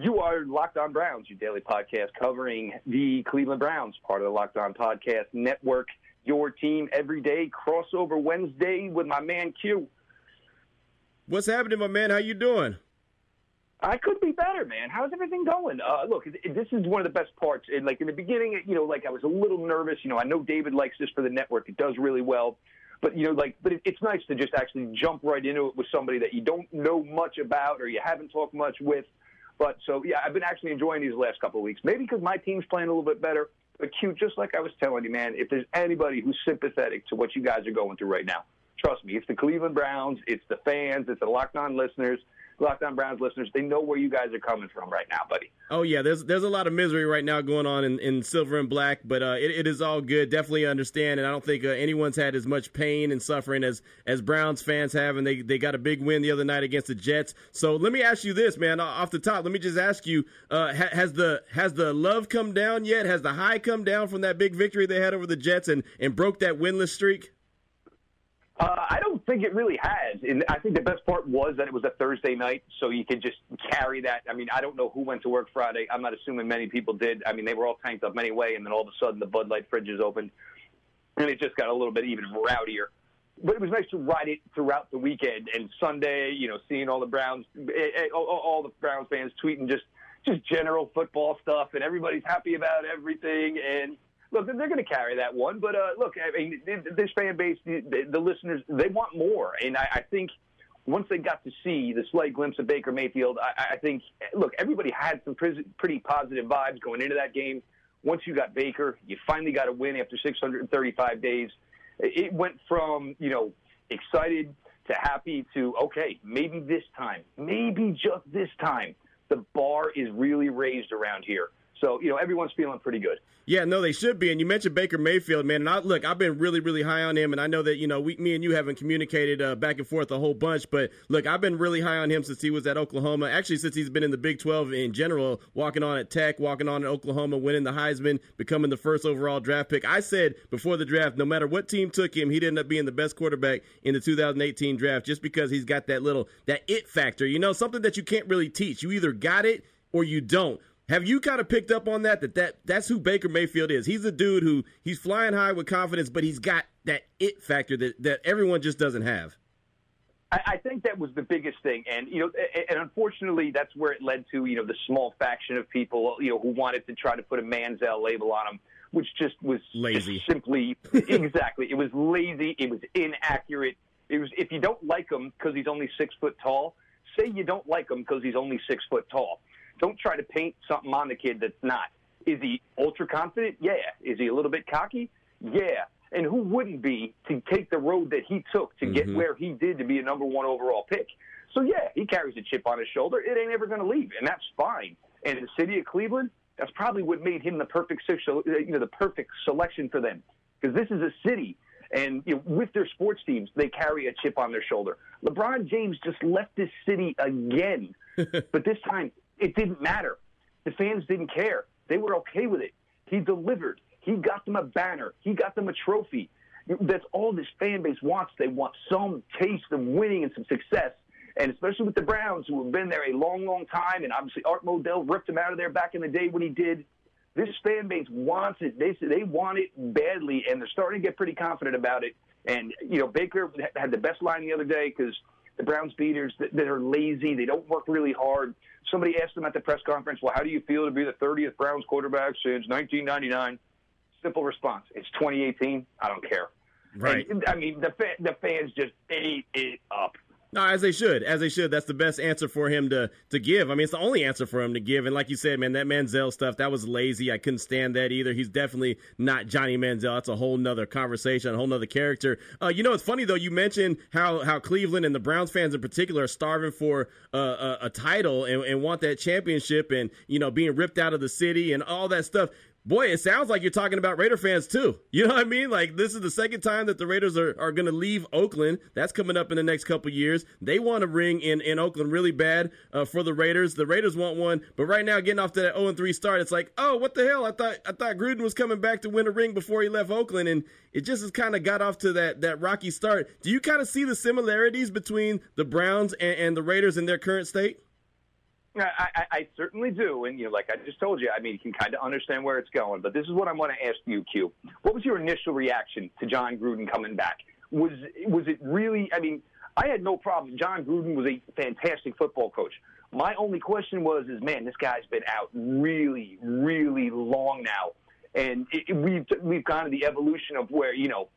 You are Locked On Browns, your daily podcast covering the Cleveland Browns, part of the Locked On Podcast Network. Your team every day, crossover Wednesday with my man Q. What's happening, my man? How you doing? I could be better, man. How's everything going? Uh, look, this is one of the best parts. And like in the beginning, you know, like I was a little nervous. You know, I know David likes this for the network. It does really well. But you know, like, but it, it's nice to just actually jump right into it with somebody that you don't know much about or you haven't talked much with. But so yeah, I've been actually enjoying these last couple of weeks. Maybe because my team's playing a little bit better. But cute, just like I was telling you, man. If there's anybody who's sympathetic to what you guys are going through right now, trust me, it's the Cleveland Browns, it's the fans, it's the Locked On listeners. Locked On Browns listeners, they know where you guys are coming from right now, buddy. Oh yeah, there's there's a lot of misery right now going on in, in silver and black, but uh, it, it is all good. Definitely understand, and I don't think uh, anyone's had as much pain and suffering as as Browns fans have, and they they got a big win the other night against the Jets. So let me ask you this, man, off the top. Let me just ask you: uh, ha- has the has the love come down yet? Has the high come down from that big victory they had over the Jets and and broke that winless streak? Uh, I don't think it really has. And I think the best part was that it was a Thursday night, so you could just carry that. I mean, I don't know who went to work Friday. I'm not assuming many people did. I mean, they were all tanked up anyway, and then all of a sudden the Bud Light fridges opened, and it just got a little bit even rowdier. But it was nice to ride it throughout the weekend and Sunday. You know, seeing all the Browns, eh, eh, all the Browns fans tweeting just just general football stuff, and everybody's happy about everything and look, they're going to carry that one. But uh, look, I mean, this fan base, the, listeners, they want more, and I, I think once they got to see the slight glimpse of Baker Mayfield, I, I think, look, everybody had some pretty positive vibes going into that game. Once you got Baker, you finally got a win after 635 days. It went from, you know, excited to happy to, okay, maybe this time, maybe just this time, the bar is really raised around here. So, you know, everyone's feeling pretty good. Yeah, no, they should be. And you mentioned Baker Mayfield, man. And I, look, I've been really, really high on him. And I know that, you know, we, me and you haven't communicated uh, back and forth a whole bunch. But look, I've been really high on him since he was at Oklahoma. Actually, since he's been in the Big 12 in general, walking on at Tech, walking on at Oklahoma, winning the Heisman, becoming the first overall draft pick. I said before the draft, no matter what team took him, he'd end up being the best quarterback in the 2018 draft just because he's got that little, that it factor, you know, something that you can't really teach. You either got it or you don't. Have you kind of picked up on that? That that that's who Baker Mayfield is. He's a dude who he's flying high with confidence, but he's got that it factor that that everyone just doesn't have. I, I think that was the biggest thing, and you know, and unfortunately, that's where it led to. You know, the small faction of people, you know, who wanted to try to put a Manziel label on him, which just was lazy. Just simply, exactly, it was lazy. It was inaccurate. It was if you don't like him because he's only six foot tall, say you don't like him because he's only six foot tall don't try to paint something on the kid that's not. Is he ultra confident? Yeah. Is he a little bit cocky? Yeah. And who wouldn't be to take the road that he took to mm-hmm. get where he did to be a number one overall pick? So yeah, he carries a chip on his shoulder. It ain't ever going to leave, and that's fine. And the city of Cleveland, that's probably what made him the perfect you know the perfect selection for them because this is a city and you know, with their sports teams, they carry a chip on their shoulder. LeBron James just left this city again, but this time it didn't matter. The fans didn't care. They were okay with it. He delivered. He got them a banner. He got them a trophy. That's all this fan base wants. They want some taste of winning and some success. And especially with the Browns, who have been there a long, long time, and obviously Art Modell ripped them out of there back in the day when he did. This fan base wants it. They they want it badly, and they're starting to get pretty confident about it. And you know, Baker had the best line the other day because the Browns beaters that, that are lazy, they don't work really hard. Somebody asked them at the press conference, well, how do you feel to be the 30th Browns quarterback since 1999? Simple response. It's 2018. I don't care. Right. And, I mean, the fa- the fans just ate it up. No, as they should, as they should. That's the best answer for him to to give. I mean, it's the only answer for him to give. And like you said, man, that Manziel stuff that was lazy. I couldn't stand that either. He's definitely not Johnny Manziel. That's a whole nother conversation, a whole nother character. Uh, you know, it's funny though. You mentioned how how Cleveland and the Browns fans in particular are starving for uh, a, a, title and, and want that championship, and you know, being ripped out of the city and all that stuff. Boy, it sounds like you're talking about Raider fans too. You know what I mean? Like this is the second time that the Raiders are, are going to leave Oakland. That's coming up in the next couple years. They want a ring in, in Oakland really bad uh, for the Raiders. The Raiders want one, but right now getting off to that 0 3 start, it's like, oh, what the hell? I thought I thought Gruden was coming back to win a ring before he left Oakland, and it just has kind of got off to that that rocky start. Do you kind of see the similarities between the Browns and, and the Raiders in their current state? I, I, certainly do, and you know, like I just told you, I mean, you can kind of understand where it's going. But this is what I want to ask you, Q. What was your initial reaction to Jon Gruden coming back? Was was it really? I mean, I had no problem. Jon Gruden was a fantastic football coach. My only question was, is man, this guy's been out really, really long now, and it, it, we've we've gone to the evolution of where you know,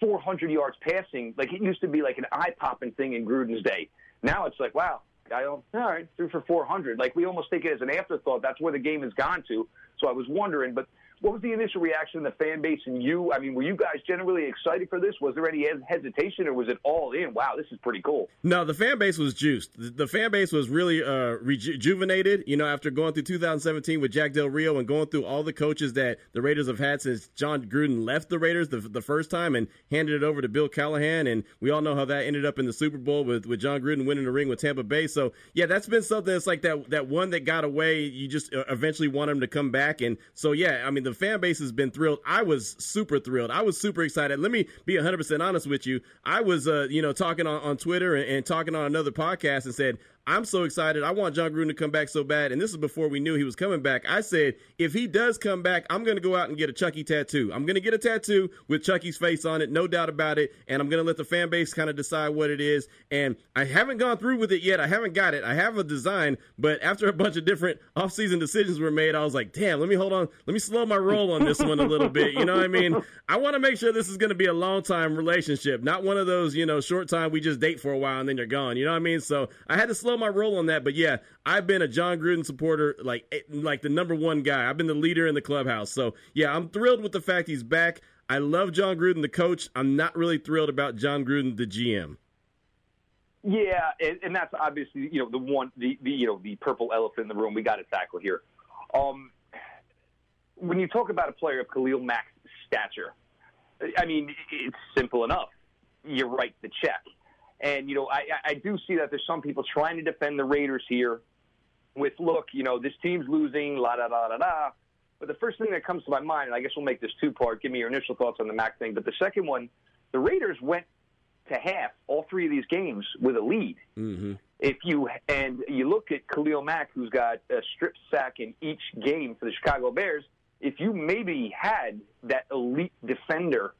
400 yards passing, like it used to be like an eye popping thing in Gruden's day. Now it's like, wow, I don't, all right, threw for 400. Like we almost take it as an afterthought. That's where the game has gone to. So I was wondering, but what was the initial reaction of the fan base and you? I mean, were you guys generally excited for this? Was there any hesitation, or was it all in? Wow, this is pretty cool. No, the fan base was juiced. The fan base was really uh, rejuvenated. You know, after going through 2017 with Jack Del Rio and going through all the coaches that the Raiders have had since Jon Gruden left the Raiders the, the first time and handed it over to Bill Callahan, and we all know how that ended up in the Super Bowl with with Jon Gruden winning the ring with Tampa Bay. So yeah, that's been something that's like that that one that got away. You just uh, eventually want him to come back, and so yeah, I mean the fan base has been thrilled. I was super thrilled. I was super excited. Let me be 100% honest with you. I was, uh, you know, talking on, on Twitter and, and talking on another podcast and said, I'm so excited. I want Jon Gruden to come back so bad. And this is before we knew he was coming back. I said, if he does come back, I'm going to go out and get a Chucky tattoo. I'm going to get a tattoo with Chucky's face on it, no doubt about it. And I'm going to let the fan base kind of decide what it is. And I haven't gone through with it yet. I haven't got it. I have a design, but after a bunch of different offseason decisions were made, I was like, damn, let me hold on. Let me slow my roll on this one a little bit. You know what I mean? I want to make sure this is going to be a long time relationship, not one of those, you know, short time we just date for a while and then you're gone. You know what I mean? So I had to slow my roll on that. But yeah, I've been a Jon Gruden supporter, like eh, like the number one guy. I've been the leader in the clubhouse. So yeah, I'm thrilled with the fact he's back. I love Jon Gruden, the coach. I'm not really thrilled about Jon Gruden, the GM. Yeah, and, and that's obviously you know the one the, the you know the purple elephant in the room we got to tackle here. Um, when you talk about a player of Khalil Mack's stature, I mean it's simple enough. You write the check. And, you know, I, I do see that there's some people trying to defend the Raiders here with, look, you know, this team's losing, la da da da da. But the first thing that comes to my mind, and I guess we'll make this two part, give me your initial thoughts on the Mack thing. But the second one, the Raiders went to half all three of these games with a lead. Mm-hmm. If you and you look at Khalil Mack, who's got a strip sack in each game for the Chicago Bears, if you maybe had that elite defender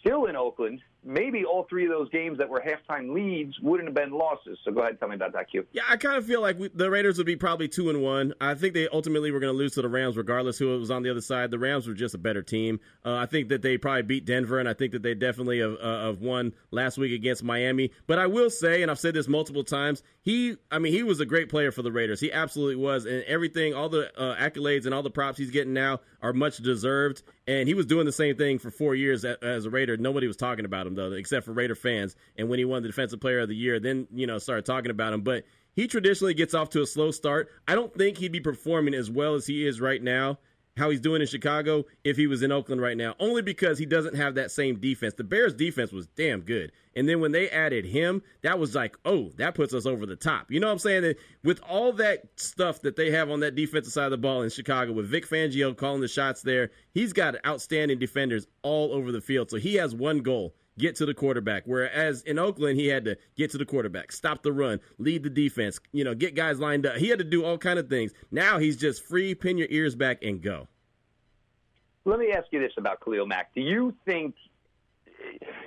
still in Oakland, maybe all three of those games that were halftime leads wouldn't have been losses. So go ahead, and tell me about that, Q. Yeah, I kind of feel like we, the Raiders would be probably two and one. I think they ultimately were going to lose to the Rams, regardless who was on the other side. The Rams were just a better team. Uh, I think that they probably beat Denver, and I think that they definitely have, uh, have won last week against Miami. But I will say, and I've said this multiple times, he, I mean, he was a great player for the Raiders. He absolutely was, and everything, all the uh, accolades and all the props he's getting now are much deserved. And he was doing the same thing for four years as a Raider. Nobody was talking about him though, except for Raider fans. And when he won the Defensive Player of the Year, then you know started talking about him. But he traditionally gets off to a slow start. I don't think he'd be performing as well as he is right now how he's doing in Chicago if he was in Oakland right now, only because he doesn't have that same defense. The Bears' defense was damn good. And then when they added him, that was like, oh, that puts us over the top. You know what I'm saying? That with all that stuff that they have on that defensive side of the ball in Chicago, with Vic Fangio calling the shots there, he's got outstanding defenders all over the field. So he has one goal get to the quarterback. Whereas in Oakland, he had to get to the quarterback, stop the run, lead the defense, you know, get guys lined up. He had to do all kind of things. Now he's just free, pin your ears back, and go. Let me ask you this about Khalil Mack. Do you think?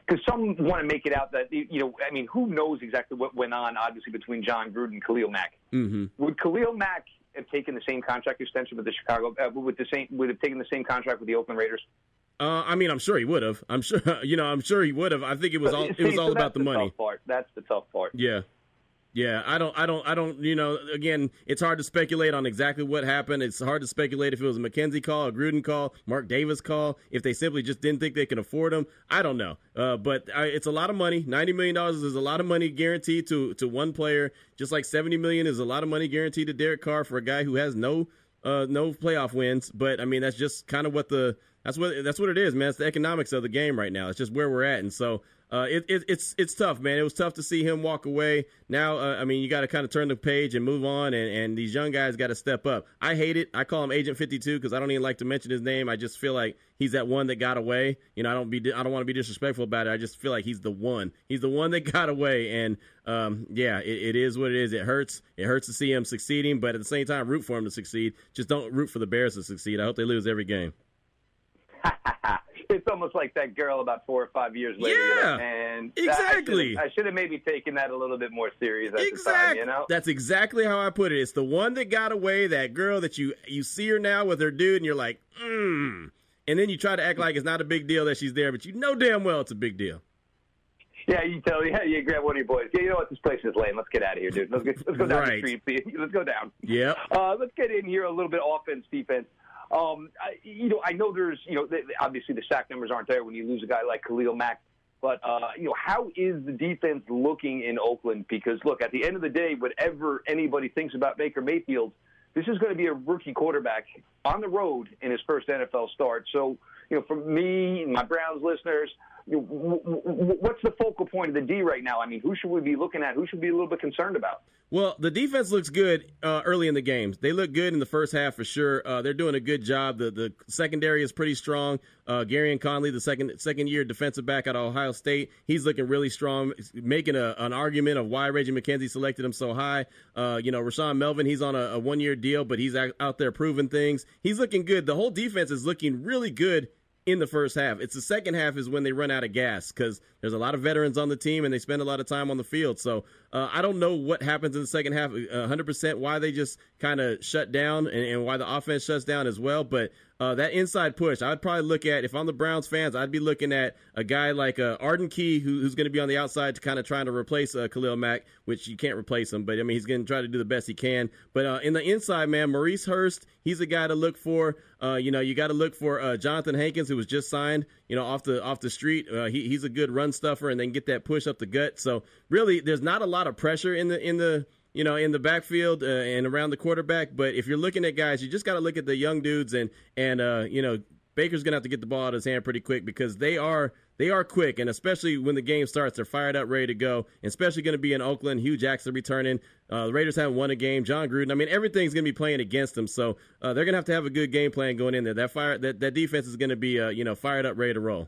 Because some want to make it out that you know, I mean, who knows exactly what went on, obviously, between Jon Gruden and Khalil Mack. Mm-hmm. Would Khalil Mack have taken the same contract extension with the Chicago? Uh, with the same, would have taken the same contract with the Oakland Raiders? Uh, I mean, I'm sure he would have. I'm sure, you know, I'm sure he would have. I think it was all it was all about the, the money. part. That's the tough part. Yeah, yeah. I don't, I don't, I don't. You know, again, it's hard to speculate on exactly what happened. It's hard to speculate if it was a McKenzie call, a Gruden call, Mark Davis call. If they simply just didn't think they could afford him, I don't know. Uh, but I, it's a lot of money. Ninety million dollars is a lot of money guaranteed to to one player. Just like seventy million is a lot of money guaranteed to Derek Carr for a guy who has no uh, no playoff wins. But I mean, that's just kind of what the that's what that's what it is, man. It's the economics of the game right now. It's just where we're at, and so uh, it, it, it's it's tough, man. It was tough to see him walk away. Now, uh, I mean, you got to kind of turn the page and move on, and, and these young guys got to step up. I hate it. I call him Agent 52 because I don't even like to mention his name. I just feel like he's that one that got away. You know, I don't be I don't want to be disrespectful about it. I just feel like he's the one. He's the one that got away, and um, yeah, it, it is what it is. It hurts. It hurts to see him succeeding, but at the same time, root for him to succeed. Just don't root for the Bears to succeed. I hope they lose every game. It's almost like that girl about four or five years later. Yeah, and exactly. I should have maybe taken that a little bit more serious at exactly. the time. You know, that's exactly how I put it. It's the one that got away. That girl that you you see her now with her dude, and you're like, hmm. And then you try to act like it's not a big deal that she's there, but you know damn well it's a big deal. Yeah, you tell yeah, you grab one of your boys. Yeah, you know what? This place is lame. Let's get out of here, dude. Let's get, let's go down right. the street. Let's go down. Yeah. Uh, let's get in here a little bit offense, defense. Um, I, you know, I know there's, you know, obviously the sack numbers aren't there when you lose a guy like Khalil Mack. But, uh, you know, how is the defense looking in Oakland? Because, look, at the end of the day, whatever anybody thinks about Baker Mayfield, this is going to be a rookie quarterback on the road in his first NFL start. So, you know, for me, and my Browns listeners, what's the focal point of the D right now? I mean, who should we be looking at? Who should we be a little bit concerned about? Well, the defense looks good uh, early in the games. They look good in the first half for sure. Uh, they're doing a good job. The the secondary is pretty strong. Uh, Gareon Conley, the second second year defensive back at Ohio State, he's looking really strong, making a, an argument of why Reggie McKenzie selected him so high. Uh, you know, Rashaan Melvin, he's on a, a one year deal, but he's out there proving things. He's looking good. The whole defense is looking really good in the first half. It's the second half is when they run out of gas because there's a lot of veterans on the team and they spend a lot of time on the field. So uh, I don't know what happens in the second half, 100% why they just kind of shut down and, and, why the offense shuts down as well. But uh, that inside push, I'd probably look at if I'm the Browns fans, I'd be looking at a guy like uh, Arden Key, who, who's going to be on the outside to kind of trying to replace uh, Khalil Mack, which you can't replace him, but I mean he's going to try to do the best he can. But uh, in the inside, man, Maurice Hurst, he's a guy to look for. Uh, you know, you got to look for uh, Johnathan Hankins, who was just signed, you know, off the off the street. Uh, he, he's a good run stuffer, and then get that push up the gut. So really, there's not a lot of pressure in the in the you know, in the backfield uh, and around the quarterback. But if you're looking at guys, you just got to look at the young dudes and and uh, you know, Baker's gonna have to get the ball out of his hand pretty quick because they are they are quick, and especially when the game starts, they're fired up, ready to go. Especially going to be in Oakland. Hue Jackson returning. Uh, the Raiders haven't won a game. Jon Gruden. I mean, everything's going to be playing against them, so uh, they're going to have to have a good game plan going in there. That fire that, that defense is going to be uh, you know fired up, ready to roll.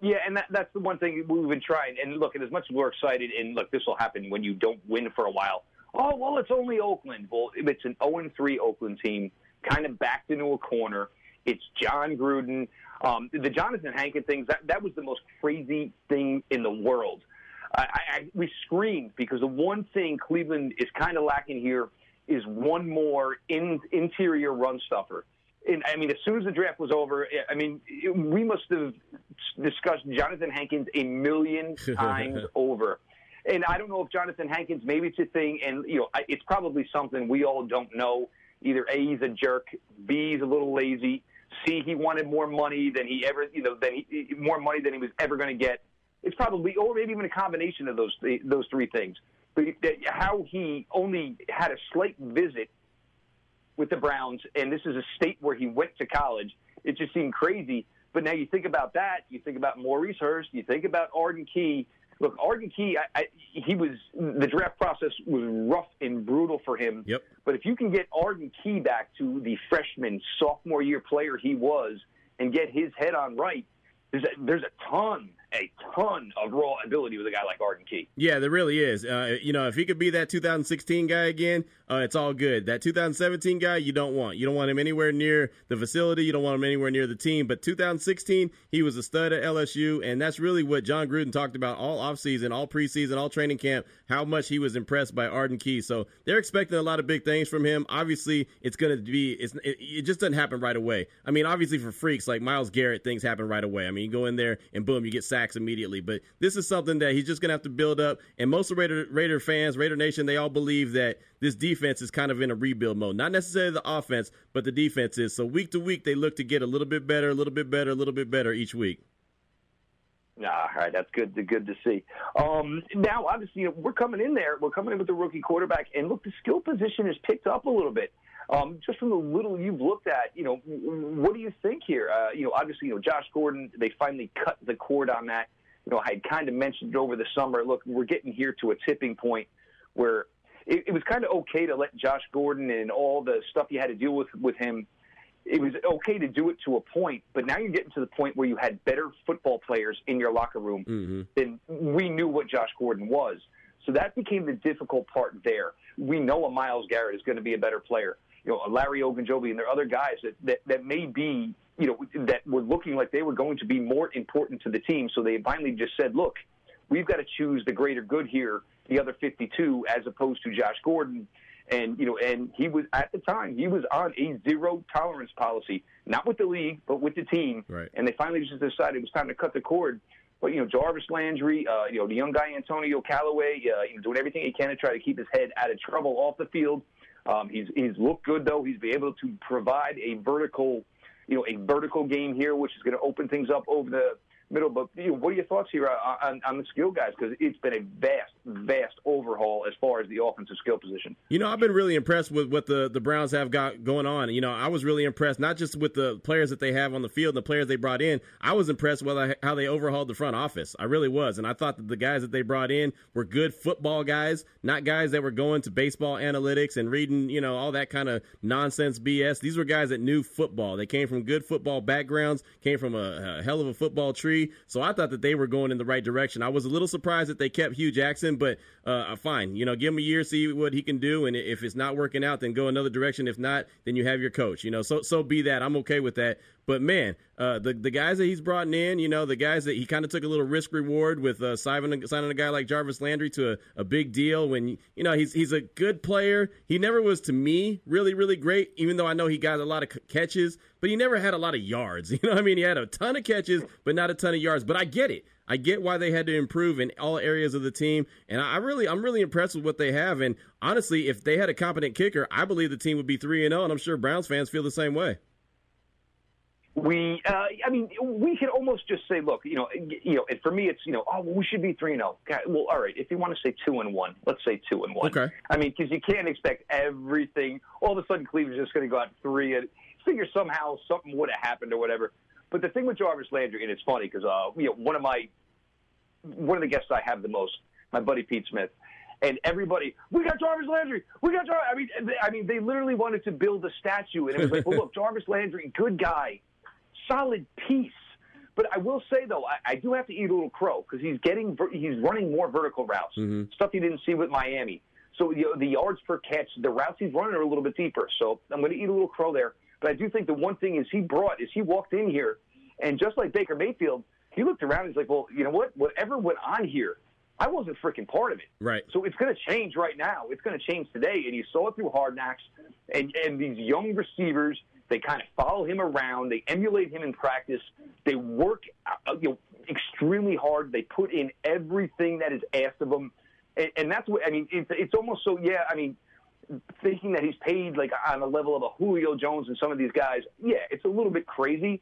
Yeah, and that, that's the one thing we've been trying. And look, and as much as we're excited, and look, this will happen when you don't win for a while. Oh, well, it's only Oakland. Well, it's an 0 3 Oakland team, kind of backed into a corner. It's Jon Gruden. Um, the Jonathan Hankin things, that, that was the most crazy thing in the world. I, I, we screamed because the one thing Cleveland is kind of lacking here is one more in, interior run stuffer and I mean, as soon as the draft was over, I mean, we must have discussed Jonathan Hankins a million times over. And I don't know if Jonathan Hankins, maybe it's a thing, and you know, it's probably something we all don't know. Either A, he's a jerk, B, he's a little lazy, C, he wanted more money than he ever, you know, than he, more money than he was ever going to get. It's probably, or maybe even a combination of those those three things. But how he only had a slight visit with the Browns, and this is a state where he went to college. It just seemed crazy. But now you think about that, you think about Maurice Hurst, you think about Arden Key. Look, Arden Key, I, I, he was the draft process was rough and brutal for him. Yep. But if you can get Arden Key back to the freshman sophomore year player he was, and get his head on right, there's a, there's a ton a ton of raw ability with a guy like Arden Key. Yeah, there really is. Uh, you know, if he could be that 2016 guy again, uh, it's all good. That 2017 guy, you don't want. You don't want him anywhere near the facility. You don't want him anywhere near the team. But 2016, he was a stud at LSU, and that's really what Jon Gruden talked about all offseason, all preseason, all training camp, how much he was impressed by Arden Key. So they're expecting a lot of big things from him. Obviously, it's going to be, it's, it, it just doesn't happen right away. I mean, obviously for freaks like Myles Garrett, things happen right away. I mean, you go in there and boom, you get sacked sacks immediately. But this is something that he's just going to have to build up. And most of Raider, Raider fans, Raider Nation, they all believe that this defense is kind of in a rebuild mode. Not necessarily the offense, but the defense is. So week to week, they look to get a little bit better, a little bit better, a little bit better each week. All right, that's good. To, good to see. Um, now, obviously, you know, we're coming in there. We're coming in with the rookie quarterback, and look, the skill position has picked up a little bit. Um, just from the little you've looked at, you know, what do you think here? Uh, you know, obviously, you know, Josh Gordon, they finally cut the cord on that. you know, I had kind of mentioned it over the summer. Look, we're getting here to a tipping point where it, it was kind of okay to let Josh Gordon and all the stuff you had to deal with with him. It was okay to do it to a point, but now you're getting to the point where you had better football players in your locker room mm-hmm. than we knew what Josh Gordon was. So that became the difficult part there. We know a Myles Garrett is going to be a better player. You know, Larry Ogunjobi and there are other guys that, that, that may be, you know, that were looking like they were going to be more important to the team. So they finally just said, look, we've got to choose the greater good here the other 52 as opposed to Josh Gordon. And, you know, and he was, at the time, he was on a zero tolerance policy, not with the league, but with the team. Right. And they finally just decided it was time to cut the cord. But, you know, Jarvis Landry, uh, you know, the young guy Antonio Callaway, uh, you know, doing everything he can to try to keep his head out of trouble off the field. Um, he's, he's looked good, though. He's been able to provide a vertical, you know, a vertical game here, which is going to open things up over the middle. But you know, what are your thoughts here on, on the skill guys? Because it's been a vast, vast overhaul as far as the offensive skill position. You know, I've been really impressed with what the, the Browns have got going on. You know, I was really impressed not just with the players that they have on the field, and the players they brought in. I was impressed with how they overhauled the front office. I really was, and I thought that the guys that they brought in were good football guys, not guys that were going to baseball analytics and reading, you know, all that kind of nonsense BS. These were guys that knew football. They came from good football backgrounds, came from a, a hell of a football tree. So I thought that they were going in the right direction. I was a little surprised that they kept Hue Jackson, but uh, fine. You know, give him a year, see what he can do, and if it's not working out, then go another direction. If not, then you have your coach. You know, so so be that. I'm okay with that. But man, uh, the the guys that he's brought in, you know, the guys that he kind of took a little risk reward with uh, signing, signing a guy like Jarvis Landry to a, a big deal. When you know he's he's a good player. He never was to me really really great, even though I know he got a lot of catches, but he never had a lot of yards. You know, I mean, he had a ton of catches, but not a ton of yards. But I get it. I get why they had to improve in all areas of the team, and I really, I'm really impressed with what they have. And honestly, if they had a competent kicker, I believe the team would be three and zero, oh, and I'm sure Browns fans feel the same way. We, uh, I mean, we can almost just say, look, you know, you know, and for me, it's you know, oh, we should be three and zero. Oh. Well, all right, if you want to say two and one, let's say two and one. Okay. I mean, because you can't expect everything. All of a sudden, Cleveland's just going to go out three and figure somehow something would have happened or whatever. But the thing with Jarvis Landry, and it's funny because uh, you know, one of my one of the guests I have the most, my buddy Pete Smith, and everybody, we got Jarvis Landry, we got Jarvis. I mean, they, I mean, they literally wanted to build a statue, and it was like, well, look, Jarvis Landry, good guy, solid piece. But I will say though, I, I do have to eat a little crow because he's getting, he's running more vertical routes, mm-hmm. stuff you didn't see with Miami. So the, the yards per catch, the routes he's running are a little bit deeper. So I'm going to eat a little crow there. But I do think the one thing is he brought is he walked in here, and just like Baker Mayfield, he looked around. and He's like, well, you know what? Whatever went on here, I wasn't freaking part of it. Right. So it's going to change right now. It's going to change today. And you saw it through Hard Knocks. And, and these young receivers, they kind of follow him around. They emulate him in practice. They work uh, you know, extremely hard. They put in everything that is asked of them. And, and that's what, I mean, it's, it's almost so, yeah, I mean, thinking that he's paid like on a level of a Julio Jones and some of these guys, yeah, it's a little bit crazy.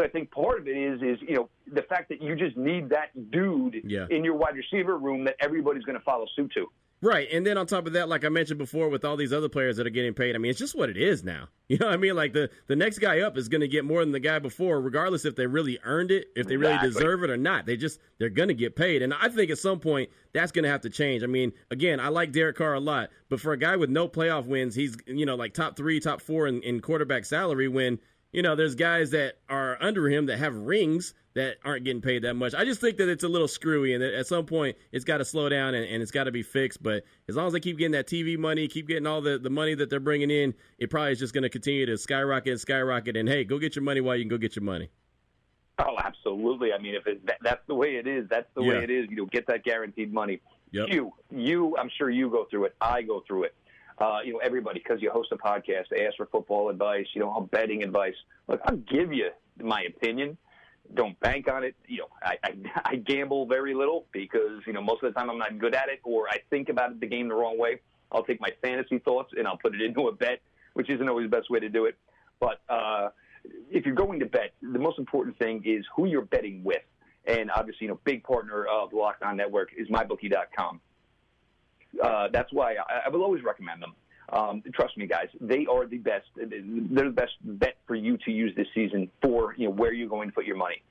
But I think part of it is is you know the fact that you just need that dude yeah. in your wide receiver room that everybody's going to follow suit to. Right, and then on top of that, like I mentioned before, with all these other players that are getting paid, I mean, it's just what it is now. You know what I mean? Like the the next guy up is going to get more than the guy before, regardless if they really earned it, if they really exactly. deserve it or not. They just they're going to get paid, and I think at some point that's going to have to change. I mean, again, I like Derek Carr a lot, but for a guy with no playoff wins, he's you know like top three, top four in, in quarterback salary when you know, there's guys that are under him that have rings that aren't getting paid that much. I just think that it's a little screwy, and that at some point it's got to slow down and, and it's got to be fixed. But as long as they keep getting that TV money, keep getting all the, the money that they're bringing in, it probably is just going to continue to skyrocket, and skyrocket. And hey, go get your money while you can go get your money. Oh, absolutely. I mean, if it, that, that's the way it is, that's the yeah. way it is. You know, get that guaranteed money. Yep. You, you, I'm sure you go through it. I go through it uh, you know, everybody, because you host a podcast, ask for football advice, you know, betting advice. Look, I'll give you my opinion. Don't bank on it. You know, I, I, I gamble very little because, you know, most of the time I'm not good at it or I think about the game the wrong way. I'll take my fantasy thoughts and I'll put it into a bet, which isn't always the best way to do it. But uh, if you're going to bet, the most important thing is who you're betting with. And obviously, you know, big partner of the On Network is MyBookie.com. Uh, that's why I, I will always recommend them. Um, trust me, guys, they are the best. They're the best bet for you to use this season for you know where you're going to put your money.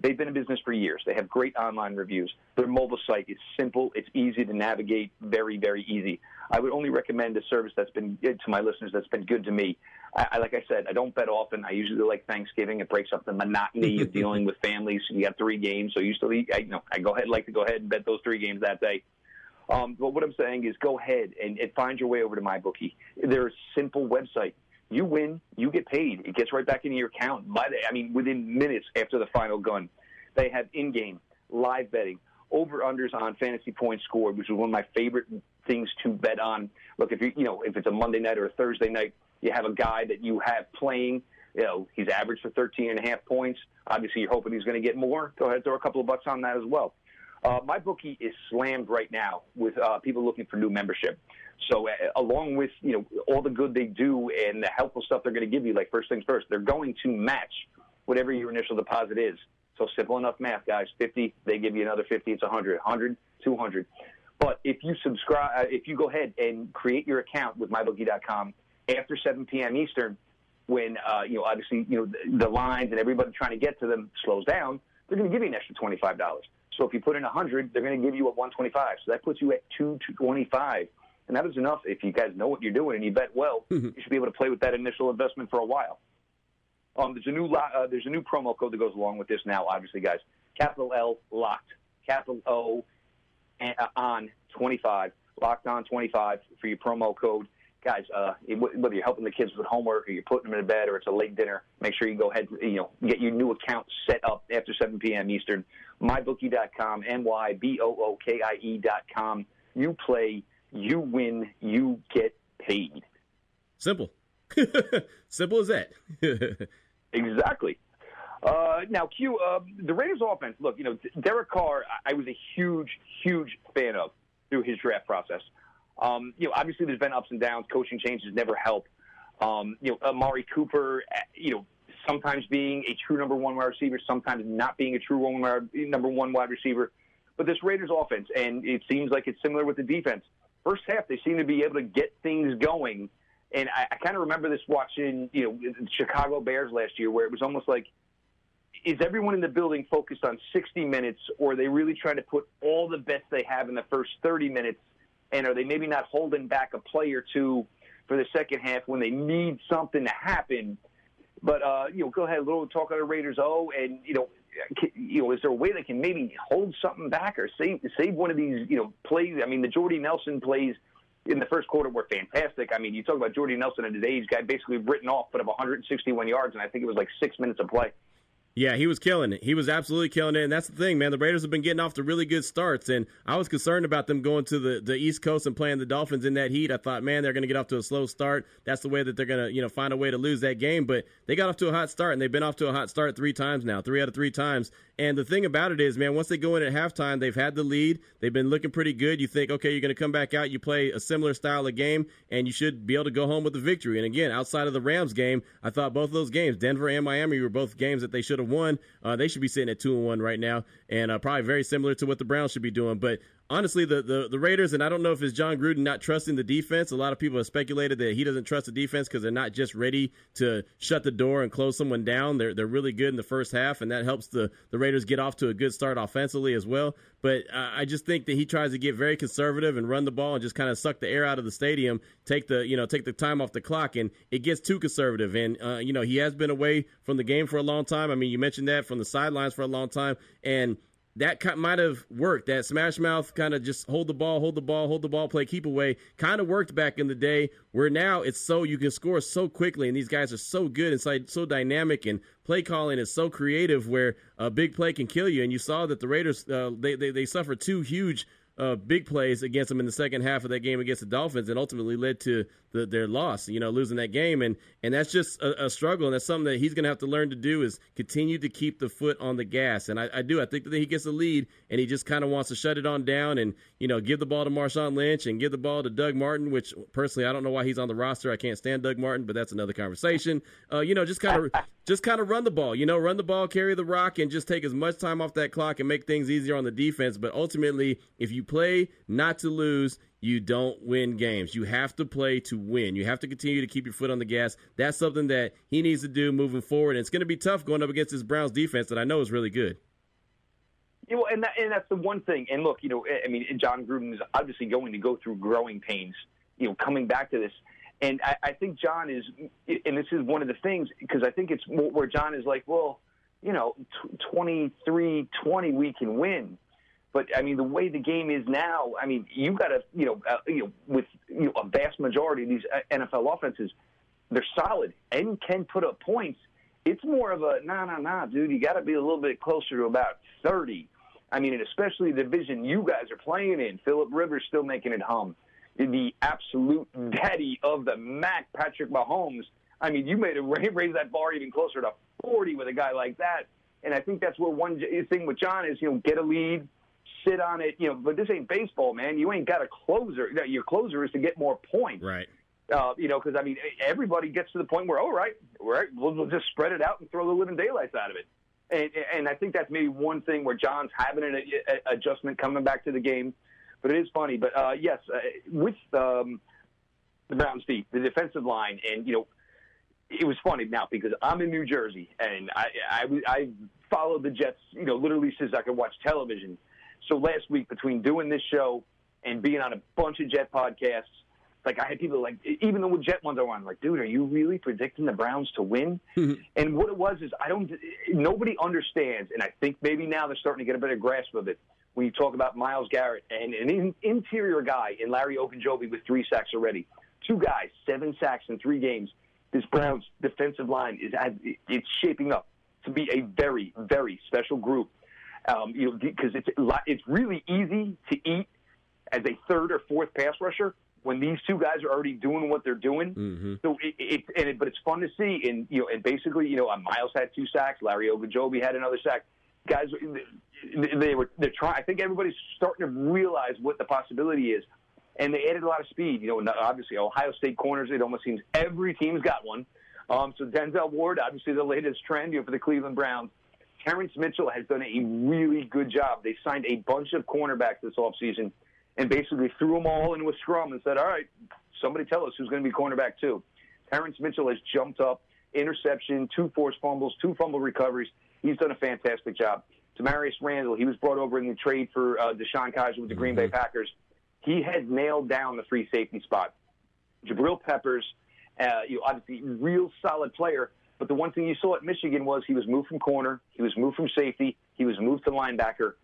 They've been in business for years. They have great online reviews. Their mobile site is simple. It's easy to navigate. Very, very easy. I would only recommend a service that's been good to my listeners. That's been good to me. I, I like I said, I don't bet often. I usually like Thanksgiving. It breaks up the monotony of dealing with families. You got three games, so usually I, you know I go ahead like to go ahead and bet those three games that day. Um, but what I'm saying is, go ahead and, and find your way over to MyBookie. They're a simple website. You win, you get paid. It gets right back into your account. I mean, within minutes after the final gun, they have in-game live betting, over/unders on fantasy points scored, which is one of my favorite things to bet on. Look, if you you know if it's a Monday night or a Thursday night, you have a guy that you have playing. You know, he's averaged for 13 and a half points. Obviously, you're hoping he's going to get more. Go ahead, throw a couple of bucks on that as well. Uh, MyBookie is slammed right now with uh, people looking for new membership. So, uh, along with you know all the good they do and the helpful stuff they're going to give you, like first things first, they're going to match whatever your initial deposit is. So simple enough math, guys. 50, they give you another 50, it's 100. 100, 200. But if you subscribe, uh, if you go ahead and create your account with mybookie.com after 7 p.m. Eastern, when uh, you know obviously you know the, the lines and everybody trying to get to them slows down, they're going to give you an extra twenty-five dollars. So if you put in 100, they're going to give you a 125. So that puts you at 225. And that is enough. If you guys know what you're doing and you bet well, mm-hmm. you should be able to play with that initial investment for a while. Um, there's a new uh, there's a new promo code that goes along with this now. Obviously, guys, capital L locked, capital O uh, on 25, locked on 25 for your promo code. Guys, uh, whether you're helping the kids with homework or you're putting them in bed or it's a late dinner, make sure you go ahead, you know, get your new account set up after 7 p.m. Eastern. MyBookie.com, M-Y-B-O-O-K-I-E.com. You play, you win, you get paid. Simple. Simple as that. Exactly. Uh, now, Q, uh, the Raiders' offense. Look, you know, Derek Carr. I was a huge, huge fan of through his draft process. Um, you know, obviously there's been ups and downs. Coaching changes never help. Um, you know, Amari Cooper. Uh, you know, sometimes being a true number one wide receiver, sometimes not being a true one, number one wide receiver. But this Raiders offense, and it seems like it's similar with the defense. First half, they seem to be able to get things going and I, I kind of remember this watching, you know, the Chicago Bears last year, where it was almost like, is everyone in the building focused on 60 minutes, or are they really trying to put all the best they have in the first 30 minutes? And are they maybe not holding back a play or two for the second half when they need something to happen? But uh, you know, go ahead, a little talk on the Raiders. Oh, and you know, you know, is there a way they can maybe hold something back or save save one of these you know plays? I mean, the Jordy Nelson plays in the first quarter were fantastic. I mean, you talk about Jordy Nelson at his age, guy basically written off, put up 161 yards, and I think it was like six minutes of play. Yeah, he was killing it. He was absolutely killing it. And that's the thing, man. The Raiders have been getting off to really good starts. And I was concerned about them going to the, the East Coast and playing the Dolphins in that heat. I thought, man, they're going to get off to a slow start. That's the way that they're going to, you know, find a way to lose that game. But they got off to a hot start, and they've been off to a hot start three times now, three out of three times. And the thing about it is, man, once they go in at halftime, they've had the lead. They've been looking pretty good. You think, okay, you're going to come back out, you play a similar style of game, and you should be able to go home with the victory. And again, outside of the Rams game, I thought both of those games, Denver and Miami, were both games that they should have won. Uh, they should be sitting at two and one right now, and uh, probably very similar to what the Browns should be doing. But honestly, the, the, the Raiders, and I don't know if it's Jon Gruden not trusting the defense. A lot of people have speculated that he doesn't trust the defense because they're not just ready to shut the door and close someone down. They're they're really good in the first half, and that helps the, the Raiders get off to a good start offensively as well. But uh, I just think that he tries to get very conservative and run the ball and just kind of suck the air out of the stadium, take the you know take the time off the clock, and it gets too conservative. And uh, you know he has been away from the game for a long time. I mean, you mentioned that from the sidelines for a long time, and that might have worked. That smash mouth kind of just hold the ball, hold the ball, hold the ball, play keep away kind of worked back in the day. Where now it's so you can score so quickly, and these guys are so good inside, so dynamic, and play calling is so creative. Where a big play can kill you, and you saw that the Raiders uh, they, they they suffered two huge uh, big plays against them in the second half of that game against the Dolphins, and ultimately led to the, their loss. You know, losing that game, and and that's just a, a struggle, and that's something that he's going to have to learn to do is continue to keep the foot on the gas. And I, I do. I think that he gets a lead, and he just kind of wants to shut it on down, and you know, give the ball to Marshawn Lynch and give the ball to Doug Martin. Which personally, I don't know why he's on the roster. I can't stand Doug Martin, but that's another conversation. Uh, you know, just kind of just kind of run the ball. You know, run the ball, carry the rock, and just take as much time off that clock and make things easier on the defense. But ultimately, if you play not to lose, you don't win games. You have to play to win. You have to continue to keep your foot on the gas. That's something that he needs to do moving forward. And it's going to be tough going up against this Browns defense that I know is really good. You know, and that, and that's the one thing. And look, you know, I mean, Jon Gruden is obviously going to go through growing pains. You know, coming back to this, and I, I think Jon is, and this is one of the things because I think it's where Jon is like, well, you know, 23 20 we can win. But I mean, the way the game is now, I mean, you got to, you know, uh, you know, with you know, a vast majority of these uh, NFL offenses, they're solid and can put up points. It's more of a nah, nah, nah, dude. You got to be a little bit closer to about 30. I mean, and especially the division you guys are playing in. Philip Rivers still making it hum. The absolute daddy of the MAC, Patrick Mahomes. I mean, you made it raise that bar even closer to 40 with a guy like that. And I think that's where one thing with Jon is, you know, get a lead, sit on it, you know. But this ain't baseball, man. You ain't got a closer. Your closer is to get more points, right? Uh, you know, because I mean, everybody gets to the point where, all right, all right, we'll, we'll just spread it out and throw the living daylights out of it. And, and I think that's maybe one thing where Jon's having an a, adjustment coming back to the game. But it is funny. But uh, yes, uh, with um, the Browns' feet, the defensive line, and you know, it was funny now because I'm in New Jersey and I, I, I followed the Jets, you know, literally since I could watch television. So last week, between doing this show and being on a bunch of Jet podcasts, like I had people like, even the Jet ones I on, like, dude, are you really predicting the Browns to win? Mm-hmm. And what it was is I don't, nobody understands, and I think maybe now they're starting to get a better grasp of it. When you talk about Myles Garrett and an in, interior guy in Larry Ogunjobi with three sacks already, two guys, seven sacks in three games this Browns defensive line is it's shaping up to be a very very special group. Um, you know, because it's it's really easy to eat as a third or fourth pass rusher when these two guys are already doing what they're doing. Mm-hmm. So it, it, and it, but it's fun to see. And you know, and basically, you know, Myles had two sacks. Larry Ogunjobi had another sack. Guys, they were they're trying. I think everybody's starting to realize what the possibility is and they added a lot of speed. You know, obviously Ohio State corners. It almost seems every team's got one. Um, so Denzel Ward, obviously the latest trend you know, for the Cleveland Browns. Terrance Mitchell has done a really good job. They signed a bunch of cornerbacks this offseason and basically threw them all into a scrum and said, all right, somebody tell us who's going to be cornerback too. Terrance Mitchell has jumped up, interception, two forced fumbles, two fumble recoveries. He's done a fantastic job. Damarious Randall, he was brought over in the trade for uh, DeShone Kizer with the Green Bay mm-hmm. Packers he has nailed down the free safety spot. Jabril Peppers, uh, you know, obviously real solid player, but the one thing you saw at Michigan was he was moved from corner, he was moved from safety, he was moved to linebacker.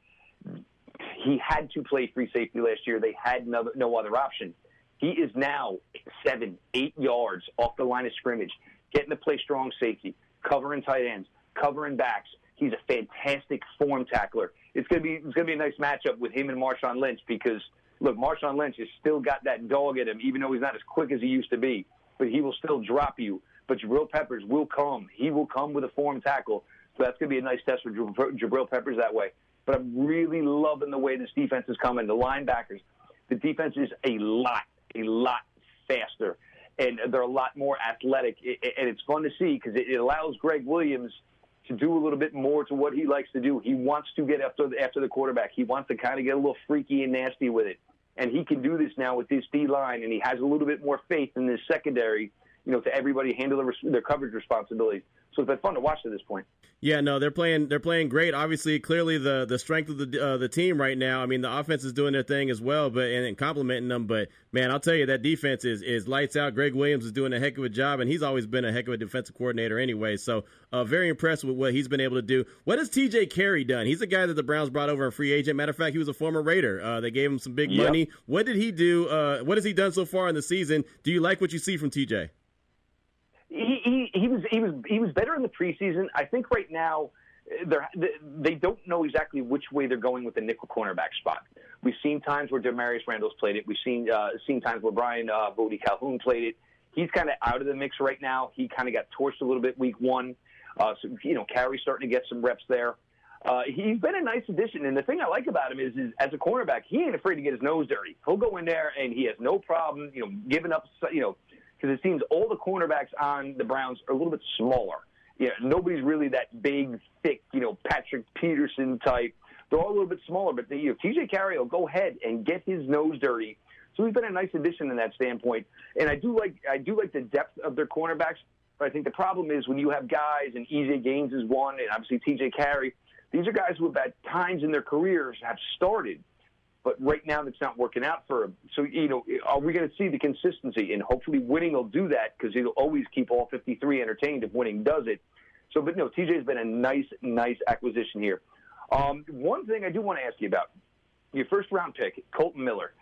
He had to play free safety last year. They had no, no other option. He is now seven, eight yards off the line of scrimmage, getting to play strong safety, covering tight ends, covering backs. He's a fantastic form tackler. It's gonna be it's gonna be a nice matchup with him and Marshawn Lynch because – look, Marshawn Lynch has still got that dog in him, even though he's not as quick as he used to be. But he will still drop you. But Jabril Peppers will come. He will come with a form tackle. So that's going to be a nice test for Jabril Peppers that way. But I'm really loving the way this defense is coming. The linebackers, the defense is a lot, a lot faster, and they're a lot more athletic. And it's fun to see because it allows Gregg Williams to do a little bit more to what he likes to do. He wants to get after the, after the quarterback. He wants to kind of get a little freaky and nasty with it and he can do this now with this D line, and he has a little bit more faith in this secondary, you know, to everybody handle their, their coverage responsibilities. So it's been fun to watch to this point. Yeah, no, they're playing. They're playing great. Obviously, clearly the the strength of the uh, the team right now. I mean, the offense is doing their thing as well, but and, and complimenting them. But man, I'll tell you that defense is is lights out. Gregg Williams is doing a heck of a job, and he's always been a heck of a defensive coordinator anyway. So, uh, very impressed with what he's been able to do. What has T.J. Carrie done? He's a guy that the Browns brought over a free agent. Matter of fact, he was a former Raider. Uh, they gave him some big yep. money. What did he do? Uh, what has he done so far in the season? Do you like what you see from T.J.? He, was he was he was better in the preseason. I think right now they're, they don't know exactly which way they're going with the nickel cornerback spot. We've seen times where Damarious Randall's played it. We've seen uh, seen times where Brian uh, Boddy-Calhoun played it. He's kind of out of the mix right now. He kind of got torched a little bit week one. Uh, so you know, Carrie's starting to get some reps there. Uh, he's been a nice addition, and the thing I like about him is, is, as a cornerback, he ain't afraid to get his nose dirty. He'll go in there and he has no problem, you know, giving up, you know, because it seems all the cornerbacks on the Browns are a little bit smaller. You know, nobody's really that big, thick, you know, Patrick Peterson type. They're all a little bit smaller, but the, you know, TJ Carrie will go ahead and get his nose dirty. So he's been a nice addition in that standpoint. And I do like I do like the depth of their cornerbacks. But I think the problem is when you have guys and EJ Gaines is one, and obviously TJ Carrie, These are guys who have at times in their careers have started, but right now that's not working out for him. So, you know, are we going to see the consistency? And hopefully winning will do that because it'll always keep all 53 entertained if winning does it. So, but no, TJ has been a nice, nice acquisition here. Um, one thing I do want to ask you about your first round pick, Kolton Miller,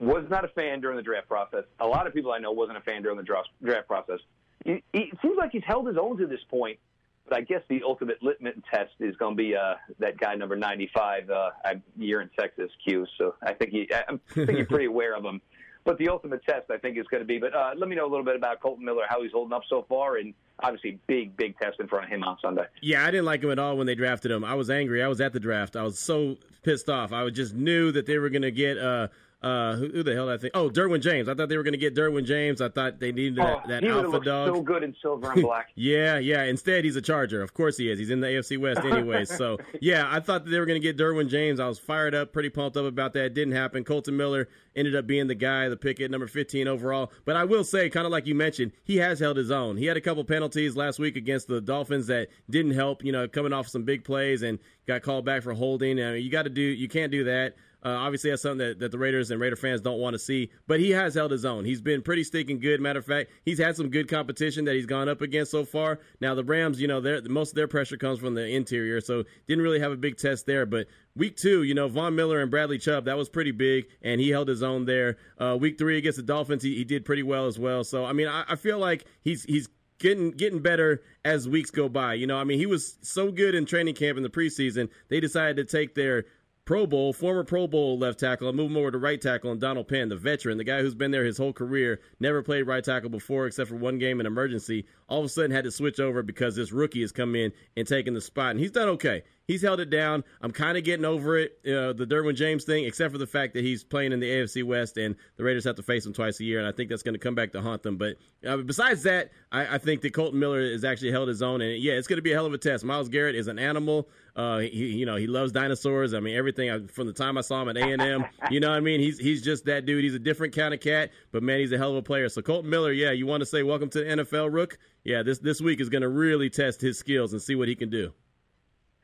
was not a fan during the draft process. A lot of people I know wasn't a fan during the draft process. It seems like he's held his own to this point, but I guess the ultimate litmus test is going to be uh, that guy number 95. Uh, I, you're in Texas, Q, so I think, he, I think you're pretty aware of him. But the ultimate test, I think, is going to be. But uh, let me know a little bit about Kolton Miller, how he's holding up so far, and obviously big, big test in front of him on Sunday. Yeah, I didn't like him at all when they drafted him. I was angry. I was at the draft. I was so pissed off. I just knew that they were going to get. Uh, uh, who, who, the hell did I think? Oh, Derwin James. I thought they were going to get Derwin James. I thought they needed that, oh, that alpha dog. So good in silver and black. yeah, yeah. Instead, he's a Charger. Of course he is. He's in the AFC West anyway. so yeah, I thought that they were going to get Derwin James. I was fired up, pretty pumped up about that. It didn't happen. Kolton Miller ended up being the guy, the pick at number 15 overall. But I will say, kind of like you mentioned, he has held his own. He had a couple penalties last week against the Dolphins that didn't help. You know, coming off some big plays and got called back for holding. I mean, you got to do. You can't do that. Uh, obviously, that's something that, that the Raiders and Raider fans don't want to see. But he has held his own. He's been pretty stinking good. Matter of fact, he's had some good competition that he's gone up against so far. Now the Rams, you know, most of their pressure comes from the interior, so didn't really have a big test there. But week two, you know, Von Miller and Bradley Chubb, that was pretty big, and he held his own there. Uh, week three against the Dolphins, he, he did pretty well as well. So I mean, I, I feel like he's he's getting getting better as weeks go by. You know, I mean, he was so good in training camp in the preseason. They decided to take their Pro Bowl, former Pro Bowl left tackle. I move over to right tackle and Donald Penn, the veteran, the guy who's been there his whole career, never played right tackle before except for one game in emergency. All of a sudden had to switch over because this rookie has come in and taken the spot, and he's done okay he's held it down. I'm kind of getting over it, uh, the Derwin James thing, except for the fact that he's playing in the AFC West and the Raiders have to face him twice a year, and I think that's going to come back to haunt them. But uh, besides that, I, I, think that Kolton Miller has actually held his own, and yeah, it's going to be a hell of a test. Myles Garrett is an animal. Uh, he, you know, he loves dinosaurs. I mean, everything I, from the time I saw him at A and M. You know what I mean? He's he's just that dude. He's a different kind of cat, but man, he's a hell of a player. So Kolton Miller, yeah, you want to say welcome to the NFL, Rook? Yeah, this this week is going to really test his skills and see what he can do.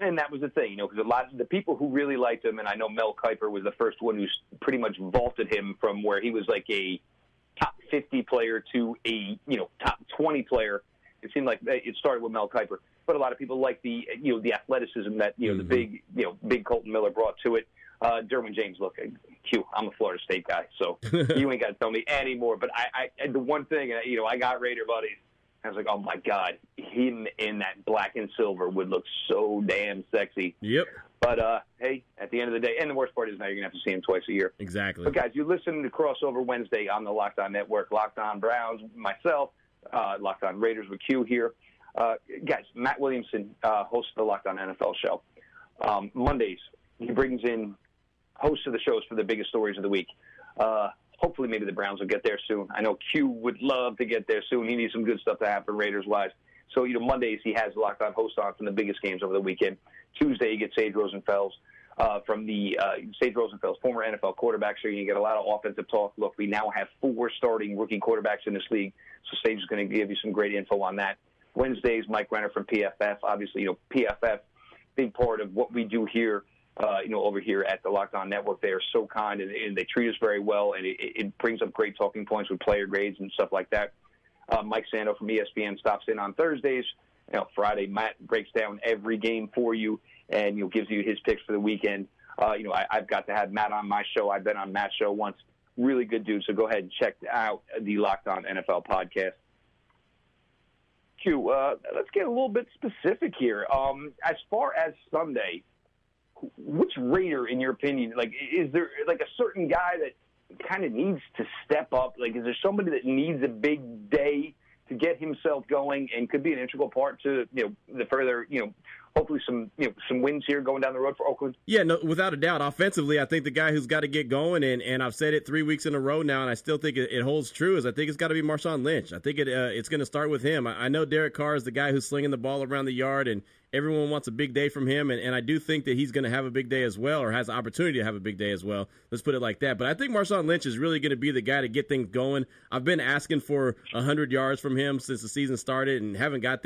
And that was the thing, you know, because a lot of the people who really liked him, and I know Mel Kiper was the first one who pretty much vaulted him from where he was like a top 50 player to a, you know, top 20 player. It seemed like it started with Mel Kiper, but a lot of people like the, you know, the athleticism that, you know, mm-hmm. the big, you know, big Kolton Miller brought to it. Uh, Derwin James, look, Q, I'm a Florida State guy, so you ain't got to tell me anymore. But I, I, the one thing, you know, I got Raider buddies I was like, oh my god, him in that black and silver would look so damn sexy. Yep. But uh, hey, at the end of the day, and the worst part is now you're gonna have to see him twice a year. Exactly. But guys, you listen to Crossover Wednesday on the Locked On Network, Locked On Browns, myself, uh, Locked On Raiders with Q here. Uh, guys, Matt Williamson uh, hosts the Locked On NFL show. Um, Mondays, he brings in hosts of the shows for the biggest stories of the week. Uh, hopefully maybe the Browns will get there soon. I know Q would love to get there soon. He needs some good stuff to happen Raiders wise. So, you know, Mondays he has locked on host on from the biggest games over the weekend. Tuesday he gets Sage Rosenfels uh, from the uh, Sage Rosenfels, former NFL quarterback. So you get a lot of offensive talk. Look, we now have four starting rookie quarterbacks in this league. So Sage is going to give you some great info on that. Wednesdays, Mike Renner from PFF. Obviously, you know, PFF, big part of what we do here uh, you know, over here at the Locked On Network. They are so kind and, and they treat us very well, and it, it, brings up great talking points with player grades and stuff like that. Uh, Mike Sando from ESPN stops in on Thursdays. You know, Friday, Matt breaks down every game for you and you know gives you his picks for the weekend. Uh, you know, I, I've got to have Matt on my show. I've been on Matt's show once. Really good dude. So go ahead and check out the Locked On NFL podcast. Q, uh, let's get a little bit specific here. Um, as far as Sunday, which Raider, in your opinion, like is there like a certain guy that kind of needs to step up? Like, is there somebody that needs a big day to get himself going and could be an integral part to you know the further you know hopefully some you know some wins here going down the road for Oakland. Yeah, no, without a doubt. Offensively, I think the guy who's got to get going, and, and I've said it three weeks in a row now, and I still think it, it holds true. Is I think it's got to be Marshawn Lynch. I think it uh, it's going to start with him. I, I, know Derek Carr is the guy who's slinging the ball around the yard, and everyone wants a big day from him, and, and I do think that he's going to have a big day as well, or has the opportunity to have a big day as well. Let's put it like that. But I think Marshawn Lynch is really going to be the guy to get things going. I've been asking for hundred yards from him since the season started, and haven't got there.